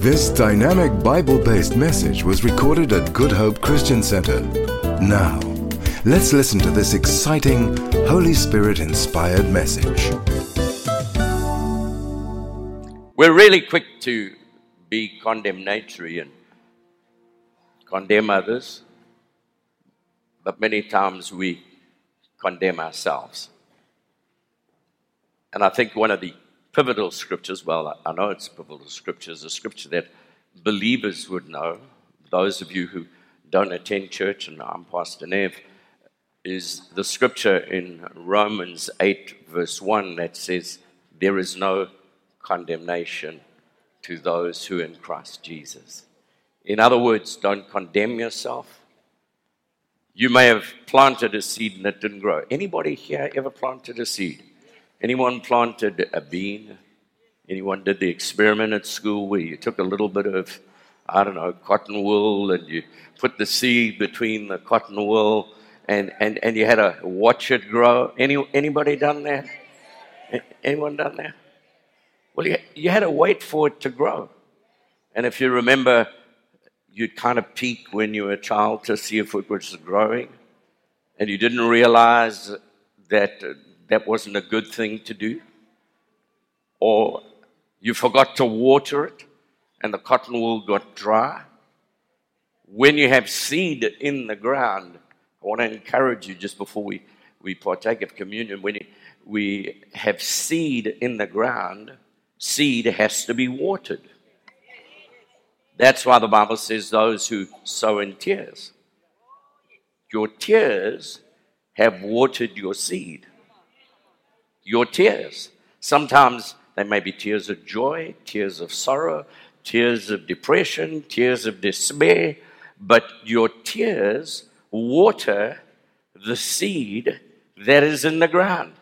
This dynamic Bible based message was recorded at Good Hope Christian Center. Now, let's listen to this exciting, Holy Spirit inspired message. We're really quick to be condemnatory and condemn others, but many times we condemn ourselves. And I think one of the pivotal scriptures, well, I know it's pivotal scriptures, a scripture that believers would know. Those of you who don't attend church, and I'm Pastor Nev, is the scripture in Romans 8, verse 1, that says, There is no condemnation to those who are in Christ Jesus. In other words, don't condemn yourself. You may have planted a seed and it didn't grow. Anybody here ever planted a seed? Anyone planted a bean? Anyone did the experiment at school where you took a little bit of, I don't know, cotton wool and you put the seed between the cotton wool and, and, and you had to watch it grow? Any, anybody done that? Anyone done that? Well, you, you had to wait for it to grow. And if you remember, you'd kind of peek when you were a child to see if it was growing. And you didn't realize that that wasn't a good thing to do, or you forgot to water it and the cotton wool got dry. When you have seed in the ground, I want to encourage you just before we, we partake of communion, when we have seed in the ground, seed has to be watered. That's why the Bible says those who sow in tears. Your tears have watered your seed your tears. Sometimes they may be tears of joy, tears of sorrow, tears of depression, tears of despair, but your tears water the seed that is in the ground.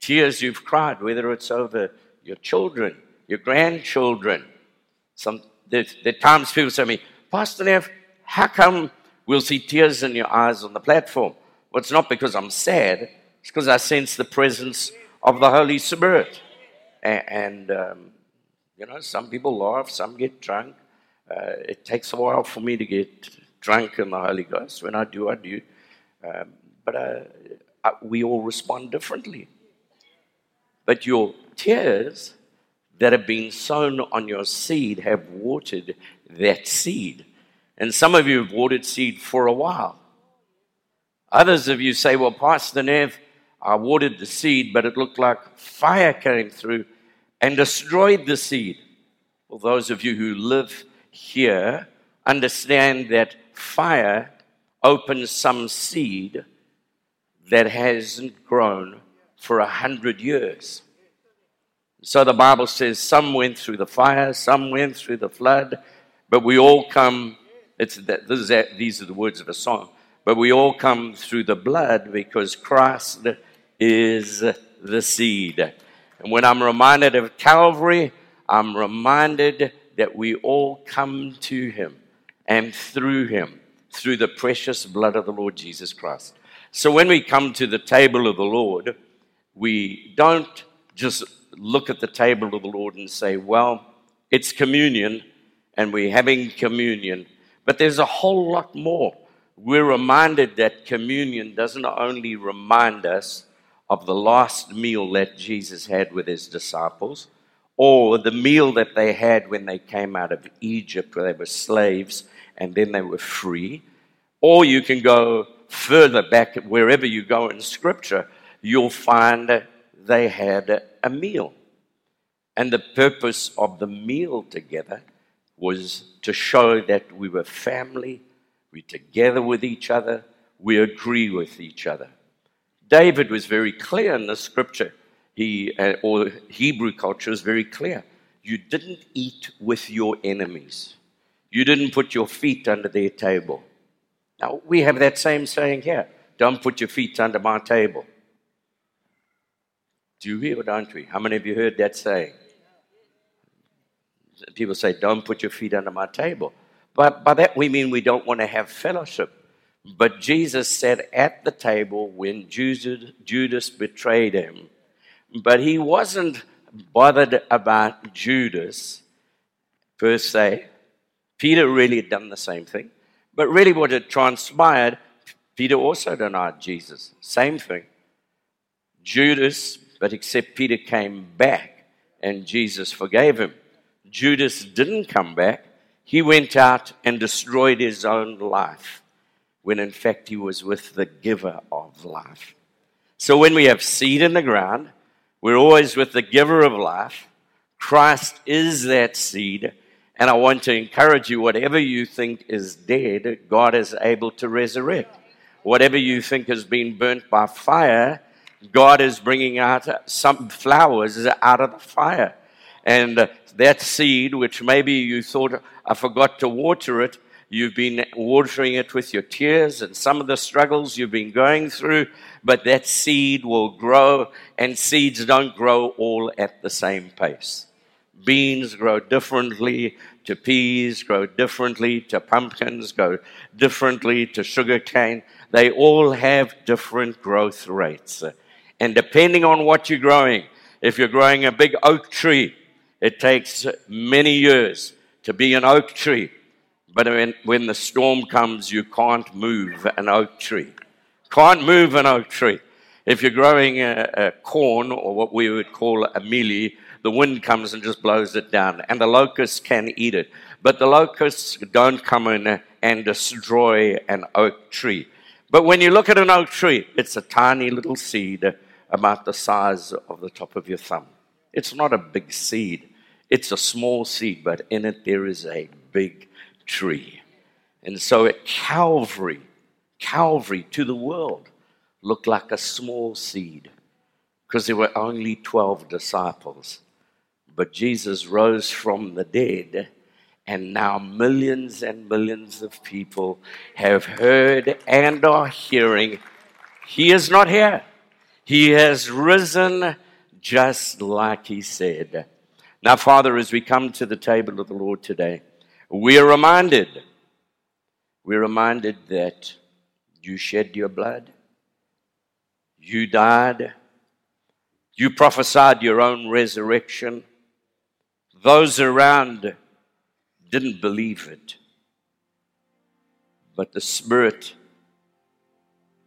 Tears you've cried, whether it's over your children, your grandchildren. Some there, there times people say to me, Pastor Nev, how come we'll see tears in your eyes on the platform? Well, it's not because I'm sad, it's because I sense the presence of the Holy Spirit. And, and um, you know, some people laugh, some get drunk. Uh, it takes a while for me to get drunk in the Holy Ghost. When I do, I do. Um, but uh, I, we all respond differently. But your tears that have been sown on your seed have watered that seed. And some of you have watered seed for a while. Others of you say, Well, Pastor Nev, I watered the seed, but it looked like fire came through and destroyed the seed. Well, those of you who live here understand that fire opens some seed that hasn't grown for a hundred years. So the Bible says some went through the fire, some went through the flood, but we all come. It's that, these are the words of a song. But we all come through the blood because Christ is the seed. And when I'm reminded of Calvary, I'm reminded that we all come to Him and through Him, through the precious blood of the Lord Jesus Christ. So when we come to the table of the Lord, we don't just look at the table of the Lord and say, well, it's communion and we're having communion. But there's a whole lot more. We're reminded that communion doesn't only remind us of the last meal that Jesus had with his disciples, or the meal that they had when they came out of Egypt, where they were slaves and then they were free. Or you can go further back, wherever you go in Scripture, you'll find they had a meal. And the purpose of the meal together was to show that we were family, we're together with each other, we agree with each other. David was very clear in the scripture. He, uh, or Hebrew culture is very clear. You didn't eat with your enemies. You didn't put your feet under their table. Now, we have that same saying here don't put your feet under my table. Do you hear or don't we? How many of you heard that saying? People say, don't put your feet under my table. But by that we mean we don't want to have fellowship. But Jesus sat at the table when Judas betrayed him. But he wasn't bothered about Judas per se. Peter really had done the same thing. But really, what had transpired, Peter also denied Jesus. Same thing. Judas, but except Peter came back and Jesus forgave him. Judas didn't come back. He went out and destroyed his own life when in fact he was with the giver of life. So when we have seed in the ground, we're always with the giver of life. Christ is that seed. And I want to encourage you whatever you think is dead, God is able to resurrect. Whatever you think has been burnt by fire, God is bringing out some flowers out of the fire. And that seed, which maybe you thought, I forgot to water it, you've been watering it with your tears and some of the struggles you've been going through, but that seed will grow, and seeds don't grow all at the same pace. Beans grow differently to peas, grow differently to pumpkins, grow differently to sugarcane. They all have different growth rates. And depending on what you're growing, if you're growing a big oak tree, it takes many years to be an oak tree. But when, when the storm comes, you can't move an oak tree. Can't move an oak tree. If you're growing a, a corn or what we would call a mealie, the wind comes and just blows it down, and the locusts can eat it. But the locusts don't come in and destroy an oak tree. But when you look at an oak tree, it's a tiny little seed about the size of the top of your thumb. It's not a big seed, it's a small seed, but in it there is a big tree. And so at Calvary, Calvary to the world looked like a small seed because there were only 12 disciples. But Jesus rose from the dead, and now millions and millions of people have heard and are hearing. He is not here. He has risen just like he said. Now, Father, as we come to the table of the Lord today, we are reminded, we're reminded that you shed your blood, you died, you prophesied your own resurrection. Those around didn't believe it. But the Spirit,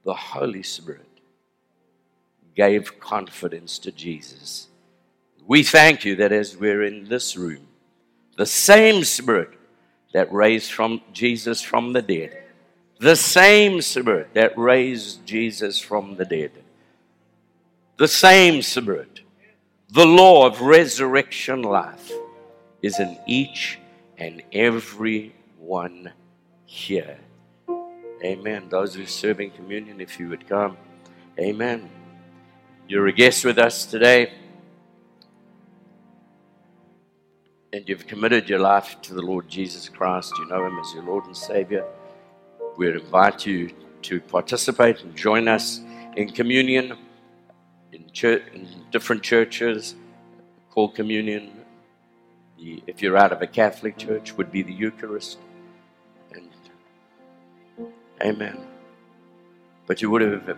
the Holy Spirit, gave confidence to Jesus. We thank you that as we're in this room, the same Spirit that raised from Jesus from the dead, the same Spirit that raised Jesus from the dead, the same Spirit, the law of resurrection life is in each and every one here. Amen. Those who are serving communion, if you would come. Amen. You're a guest with us today. And you've committed your life to the Lord Jesus Christ, you know Him as your Lord and Savior, we invite you to participate and join us in communion in, church, in different churches called communion. If you're out of a Catholic church, would be the Eucharist. And Amen. But you would have,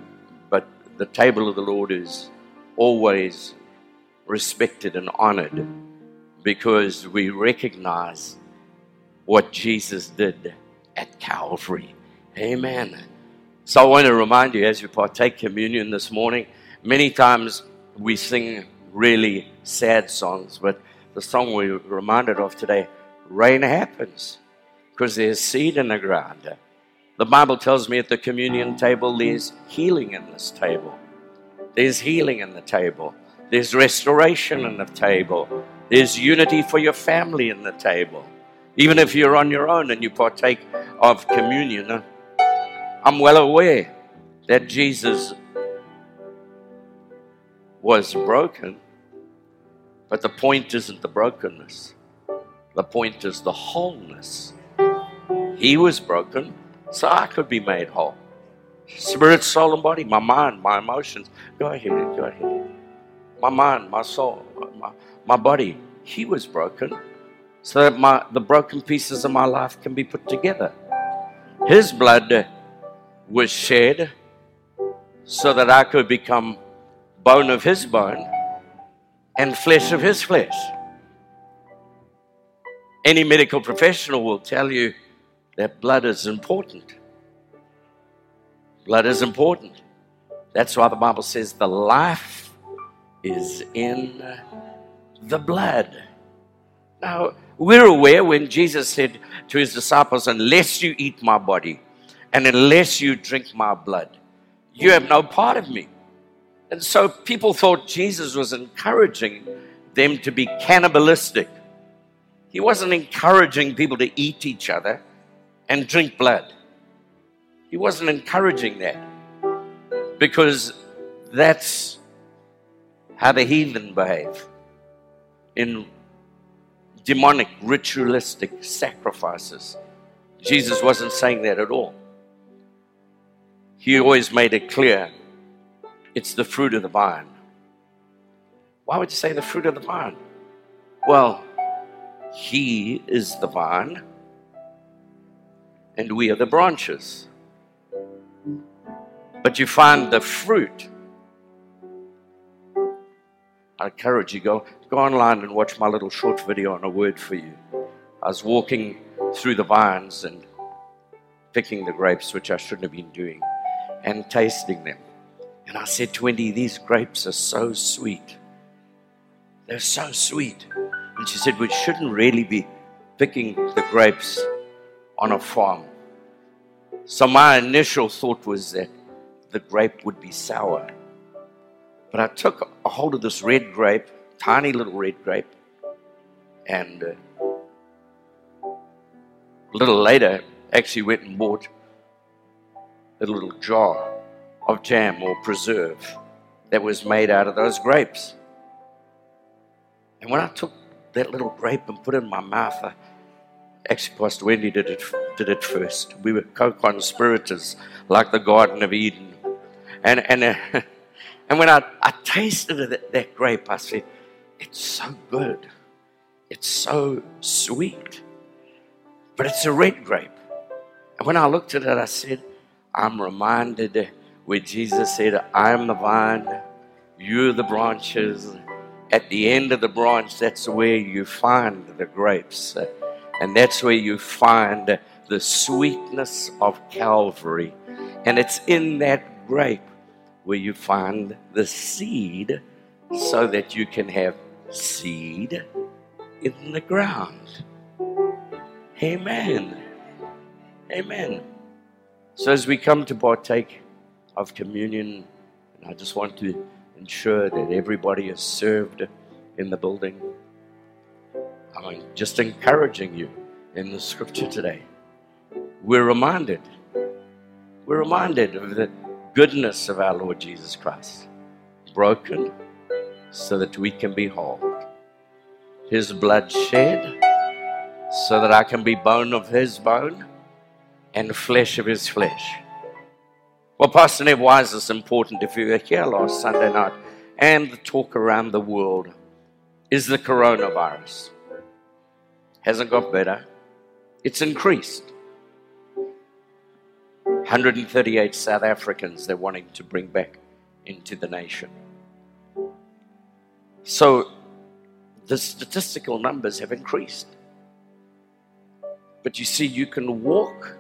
but the table of the Lord is always respected and honored because we recognize what Jesus did at Calvary. Amen. So I want to remind you as you partake communion this morning, many times we sing really sad songs, but the song we're reminded of today, Rain Happens, because there's seed in the ground. The Bible tells me at the communion table there's healing in this table. There's healing in the table. There's restoration in the table. There's unity for your family in the table. Even if you're on your own and you partake of communion, I'm well aware that Jesus was broken, but the point isn't the brokenness. The point is the wholeness. He was broken, so I could be made whole. Spirit, soul, and body, my mind, my emotions. Go ahead, go ahead. My mind, my soul, my, my body, he was broken so that my, the broken pieces of my life can be put together. His blood was shed so that I could become bone of his bone and flesh of his flesh. Any medical professional will tell you that blood is important. Blood is important. That's why the Bible says the life is in the blood. Now, we're aware when Jesus said to his disciples, Unless you eat my body and unless you drink my blood, you have no part of me. And so people thought Jesus was encouraging them to be cannibalistic. He wasn't encouraging people to eat each other and drink blood. He wasn't encouraging that because that's how the heathen behave in demonic, ritualistic sacrifices. Jesus wasn't saying that at all. He always made it clear it's the fruit of the vine. Why would you say the fruit of the vine? Well, He is the vine, and we are the branches. But you find the fruit. I encourage you go go online and watch my little short video on a word for you. I was walking through the vines and picking the grapes, which I shouldn't have been doing, and tasting them. And I said, Wendy, these grapes are so sweet. They're so sweet. And she said, We shouldn't really be picking the grapes on a farm. So my initial thought was that the grape would be sour. But I took a hold of this red grape, tiny little red grape, and uh, a little later, actually went and bought a little jar of jam or preserve that was made out of those grapes. And when I took that little grape and put it in my mouth, I, actually, Pastor Wendy did it, did it first. We were co conspirators like the Garden of Eden. And, and, uh, and when I, I tasted that, that grape, I said, It's so good. It's so sweet. But it's a red grape. And when I looked at it, I said, I'm reminded where Jesus said, I am the vine, you're the branches. At the end of the branch, that's where you find the grapes. And that's where you find the sweetness of Calvary. And it's in that grape where you find the seed so that you can have seed in the ground. Amen. Amen. So as we come to partake, of communion. And I just want to ensure that everybody is served in the building. I'm just encouraging you in the scripture today. We're reminded, we're reminded of the goodness of our Lord Jesus Christ, broken so that we can be whole. His blood shed so that I can be bone of his bone and flesh of his flesh. Well, Pastor Nev, why is this important? If you were here last Sunday night and the talk around the world is the coronavirus. Hasn't got better, it's increased. 138 South Africans they're wanting to bring back into the nation. So the statistical numbers have increased. But you see, you can walk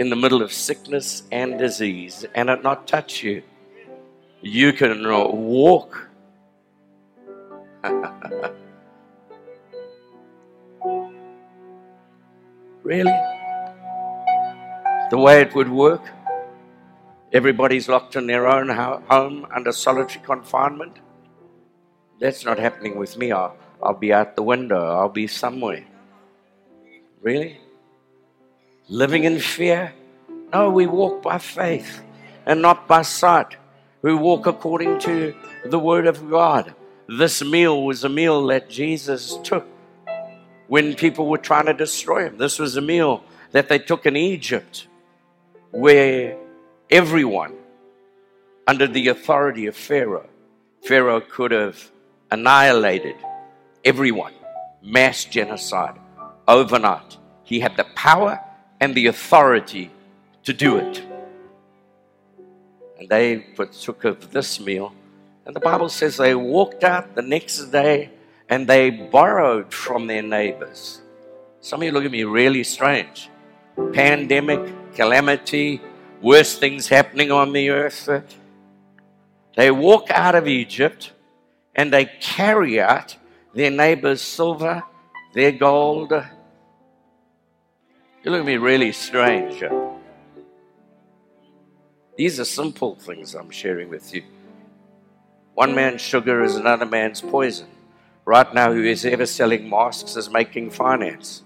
in the middle of sickness and disease and it not touch you. You can walk. really? The way it would work? Everybody's locked in their own home under solitary confinement? That's not happening with me. I'll, I'll be out the window. I'll be somewhere. Really? living in fear. No, we walk by faith and not by sight. We walk according to the Word of God. This meal was a meal that Jesus took when people were trying to destroy him. This was a meal that they took in Egypt where everyone, under the authority of Pharaoh, Pharaoh could have annihilated everyone, mass genocide overnight. He had the power and the authority to do it. And they partook of this meal. And the Bible says they walked out the next day and they borrowed from their neighbors. Some of you look at me really strange. Pandemic, calamity, worst things happening on the earth. They walk out of Egypt and they carry out their neighbor's silver, their gold. You look at me really strange. These are simple things I'm sharing with you. One man's sugar is another man's poison. Right now, who is ever selling masks is making finance.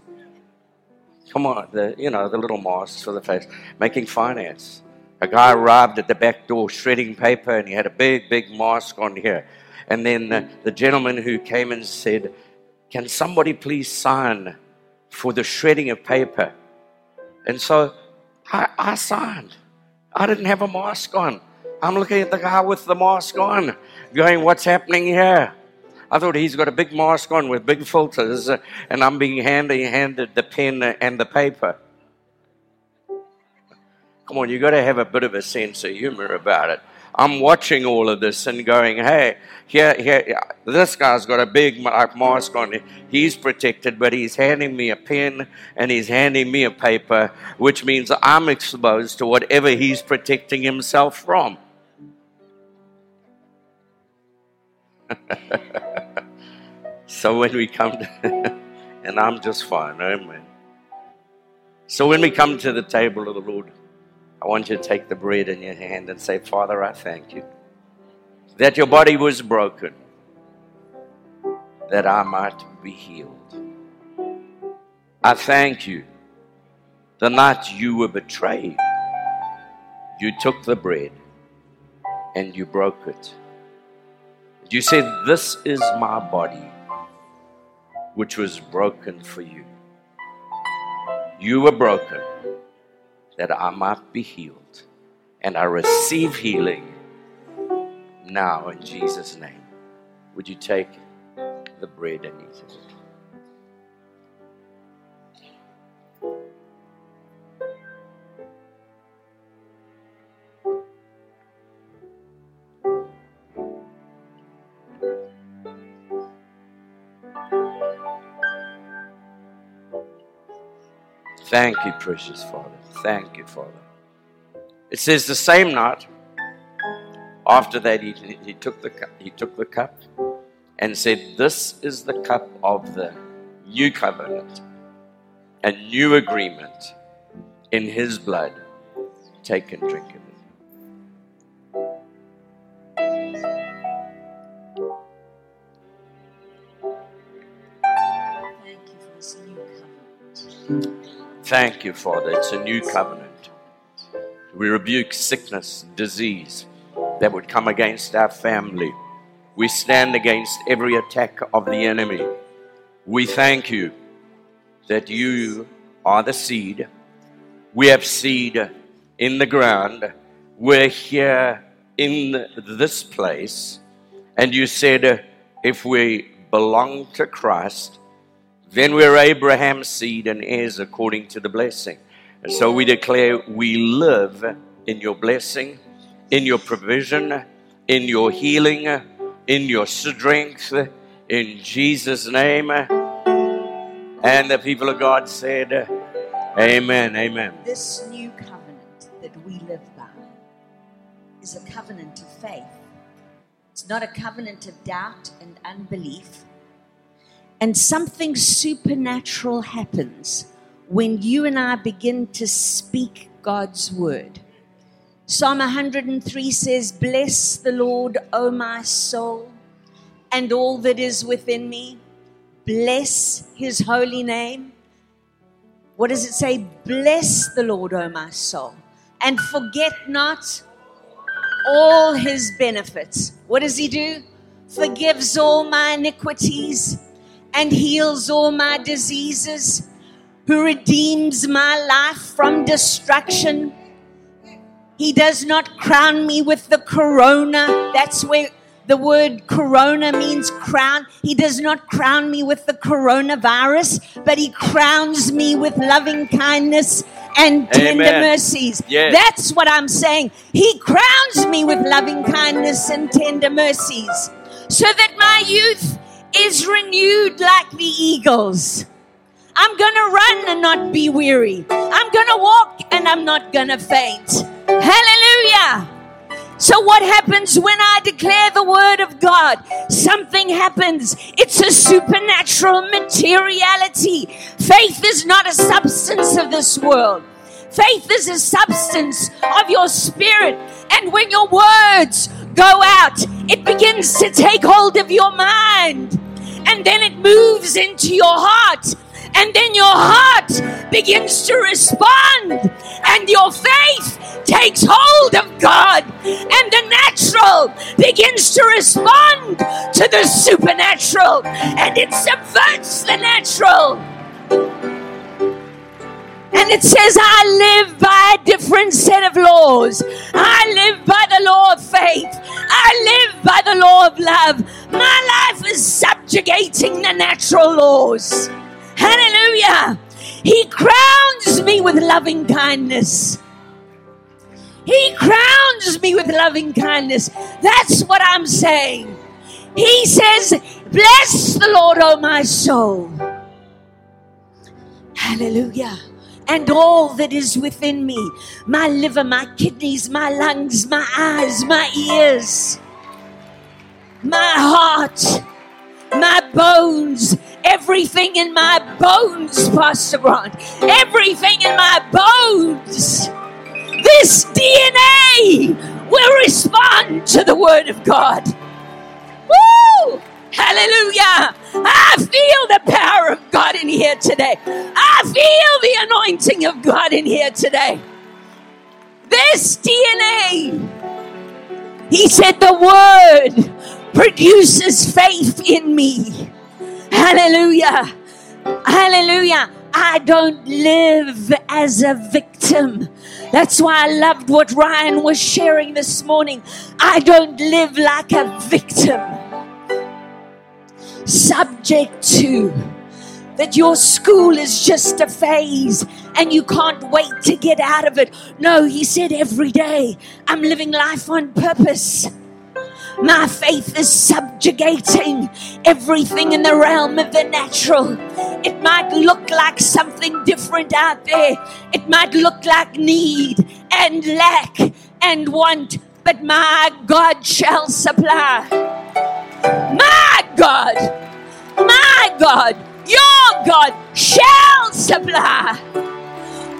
Come on, the you know the little masks for the face, making finance. A guy arrived at the back door shredding paper, and he had a big, big mask on here. And then the, the gentleman who came and said, "Can somebody please sign for the shredding of paper?" And so I, I signed. I didn't have a mask on. I'm looking at the guy with the mask on, going, "What's happening here?" I thought he's got a big mask on with big filters, uh, and I'm being handed, handed the pen and the paper. Come on, you've got to have a bit of a sense of humor about it. I'm watching all of this and going, hey, here, here, this guy's got a big mask on. He's protected, but he's handing me a pen and he's handing me a paper, which means I'm exposed to whatever he's protecting himself from. so when we come to, and I'm just fine, amen. So when we come to the table of the Lord, I want you to take the bread in your hand and say, Father, I thank you that your body was broken, that I might be healed. I thank you the night you were betrayed, you took the bread and you broke it you say, This is my body, which was broken for you. You were broken that I might be healed. And I receive healing now in Jesus' name. Would you take the bread and eat it? Thank you, precious Father. Thank you, Father. It says the same night, after that, he, he, took the, he took the cup and said, This is the cup of the new covenant, a new agreement in his blood. Take and drink it. Thank you, Father. It's a new covenant. We rebuke sickness, disease that would come against our family. We stand against every attack of the enemy. We thank you that you are the seed. We have seed in the ground. We're here in this place. And you said, if we belong to Christ, then we're Abraham's seed and heirs according to the blessing. And so we declare we live in your blessing, in your provision, in your healing, in your strength, in Jesus' name. And the people of God said, Amen, amen. This new covenant that we live by is a covenant of faith. It's not a covenant of doubt and unbelief and something supernatural happens when you and I begin to speak God's word. Psalm 103 says, Bless the Lord, O my soul, and all that is within me. Bless his holy name. What does it say? Bless the Lord, O my soul, and forget not all his benefits. What does he do? Forgives all my iniquities and heals all my diseases, who redeems my life from destruction. He does not crown me with the corona. That's where the word corona means crown. He does not crown me with the coronavirus, but he crowns me with loving kindness and tender Amen. mercies. Yes. That's what I'm saying. He crowns me with loving kindness and tender mercies so that my youth is renewed like the eagles. I'm to run and not be weary. I'm to walk and I'm not to faint. Hallelujah. So, what happens when I declare the word of God? Something happens. It's a supernatural materiality. Faith is not a substance of this world. Faith is a substance of your spirit. And when your words go out, it begins to take hold of your mind. And then it moves into your heart. And then your heart begins to respond, and your faith takes hold of God, and the natural begins to respond to the supernatural, and it subverts the natural. And it says, I live by a different set of laws. I live by the law of faith. I live by the law of love. My life is subjugating the natural laws. Hallelujah. He crowns me with loving kindness. He crowns me with loving kindness. That's what I'm saying. He says, Bless the Lord, O my soul. Hallelujah. And all that is within me my liver, my kidneys, my lungs, my eyes, my ears, my heart, my bones, everything in my bones, Pastor Grant, everything in my bones. This DNA will respond to the Word of God. Woo! Hallelujah. I feel the power of God in here today. I feel the anointing of God in here today. This DNA, He said, the Word produces faith in me. Hallelujah. Hallelujah. I don't live as a victim. That's why I loved what Ryan was sharing this morning. I don't live like a victim, subject to that your school is just a phase and you can't wait to get out of it. No, he said every day, I'm living life on purpose. My faith is subjugating everything in the realm of the natural. It might look like something different out there. It might look like need and lack and want, but my God shall supply. God, my God, your God shall supply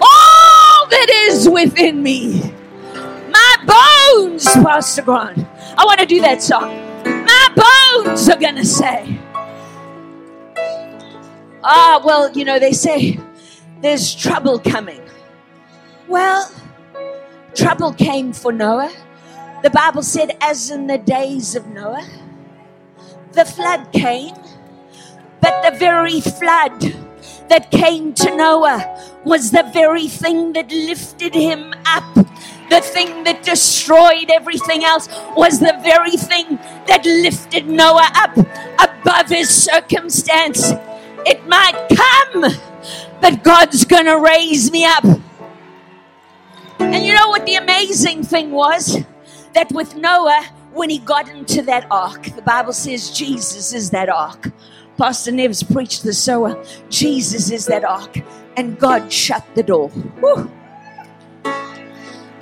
all that is within me. My bones, Pastor Grant. I want to do that song. My bones are going to say. Ah, well, you know, they say there's trouble coming. Well, trouble came for Noah. The Bible said, as in the days of Noah, the flood came, but the very flood that came to Noah was the very thing that lifted him up. The thing that destroyed everything else was the very thing that lifted Noah up above his circumstance. It might come, but God's going to raise me up. And you know what the amazing thing was? That with Noah, when he got into that ark, the Bible says Jesus is that ark. Pastor Neves preached the sower. Jesus is that ark. And God shut the door. Whew.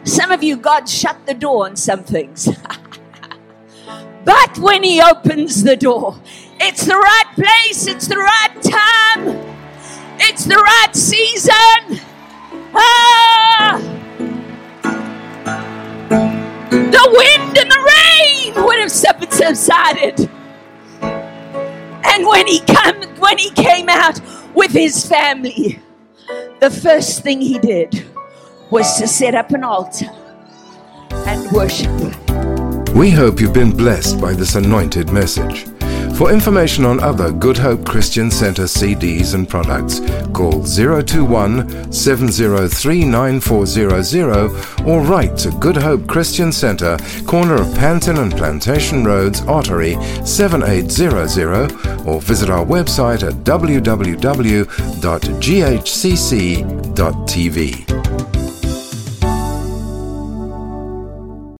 Some of you, God shut the door on some things. but when He opens the door, it's the right place, it's the right time, it's the right season. Ah! Subsided. And when he came, when he came out with his family, the first thing he did was to set up an altar and worship. We hope you've been blessed by this anointed message. For information on other Good Hope Christian Center CDs and products, call 021 703 9400 or write to Good Hope Christian Center, corner of Panton and Plantation Roads, Ottery 7800 or visit our website at www.ghcc.tv.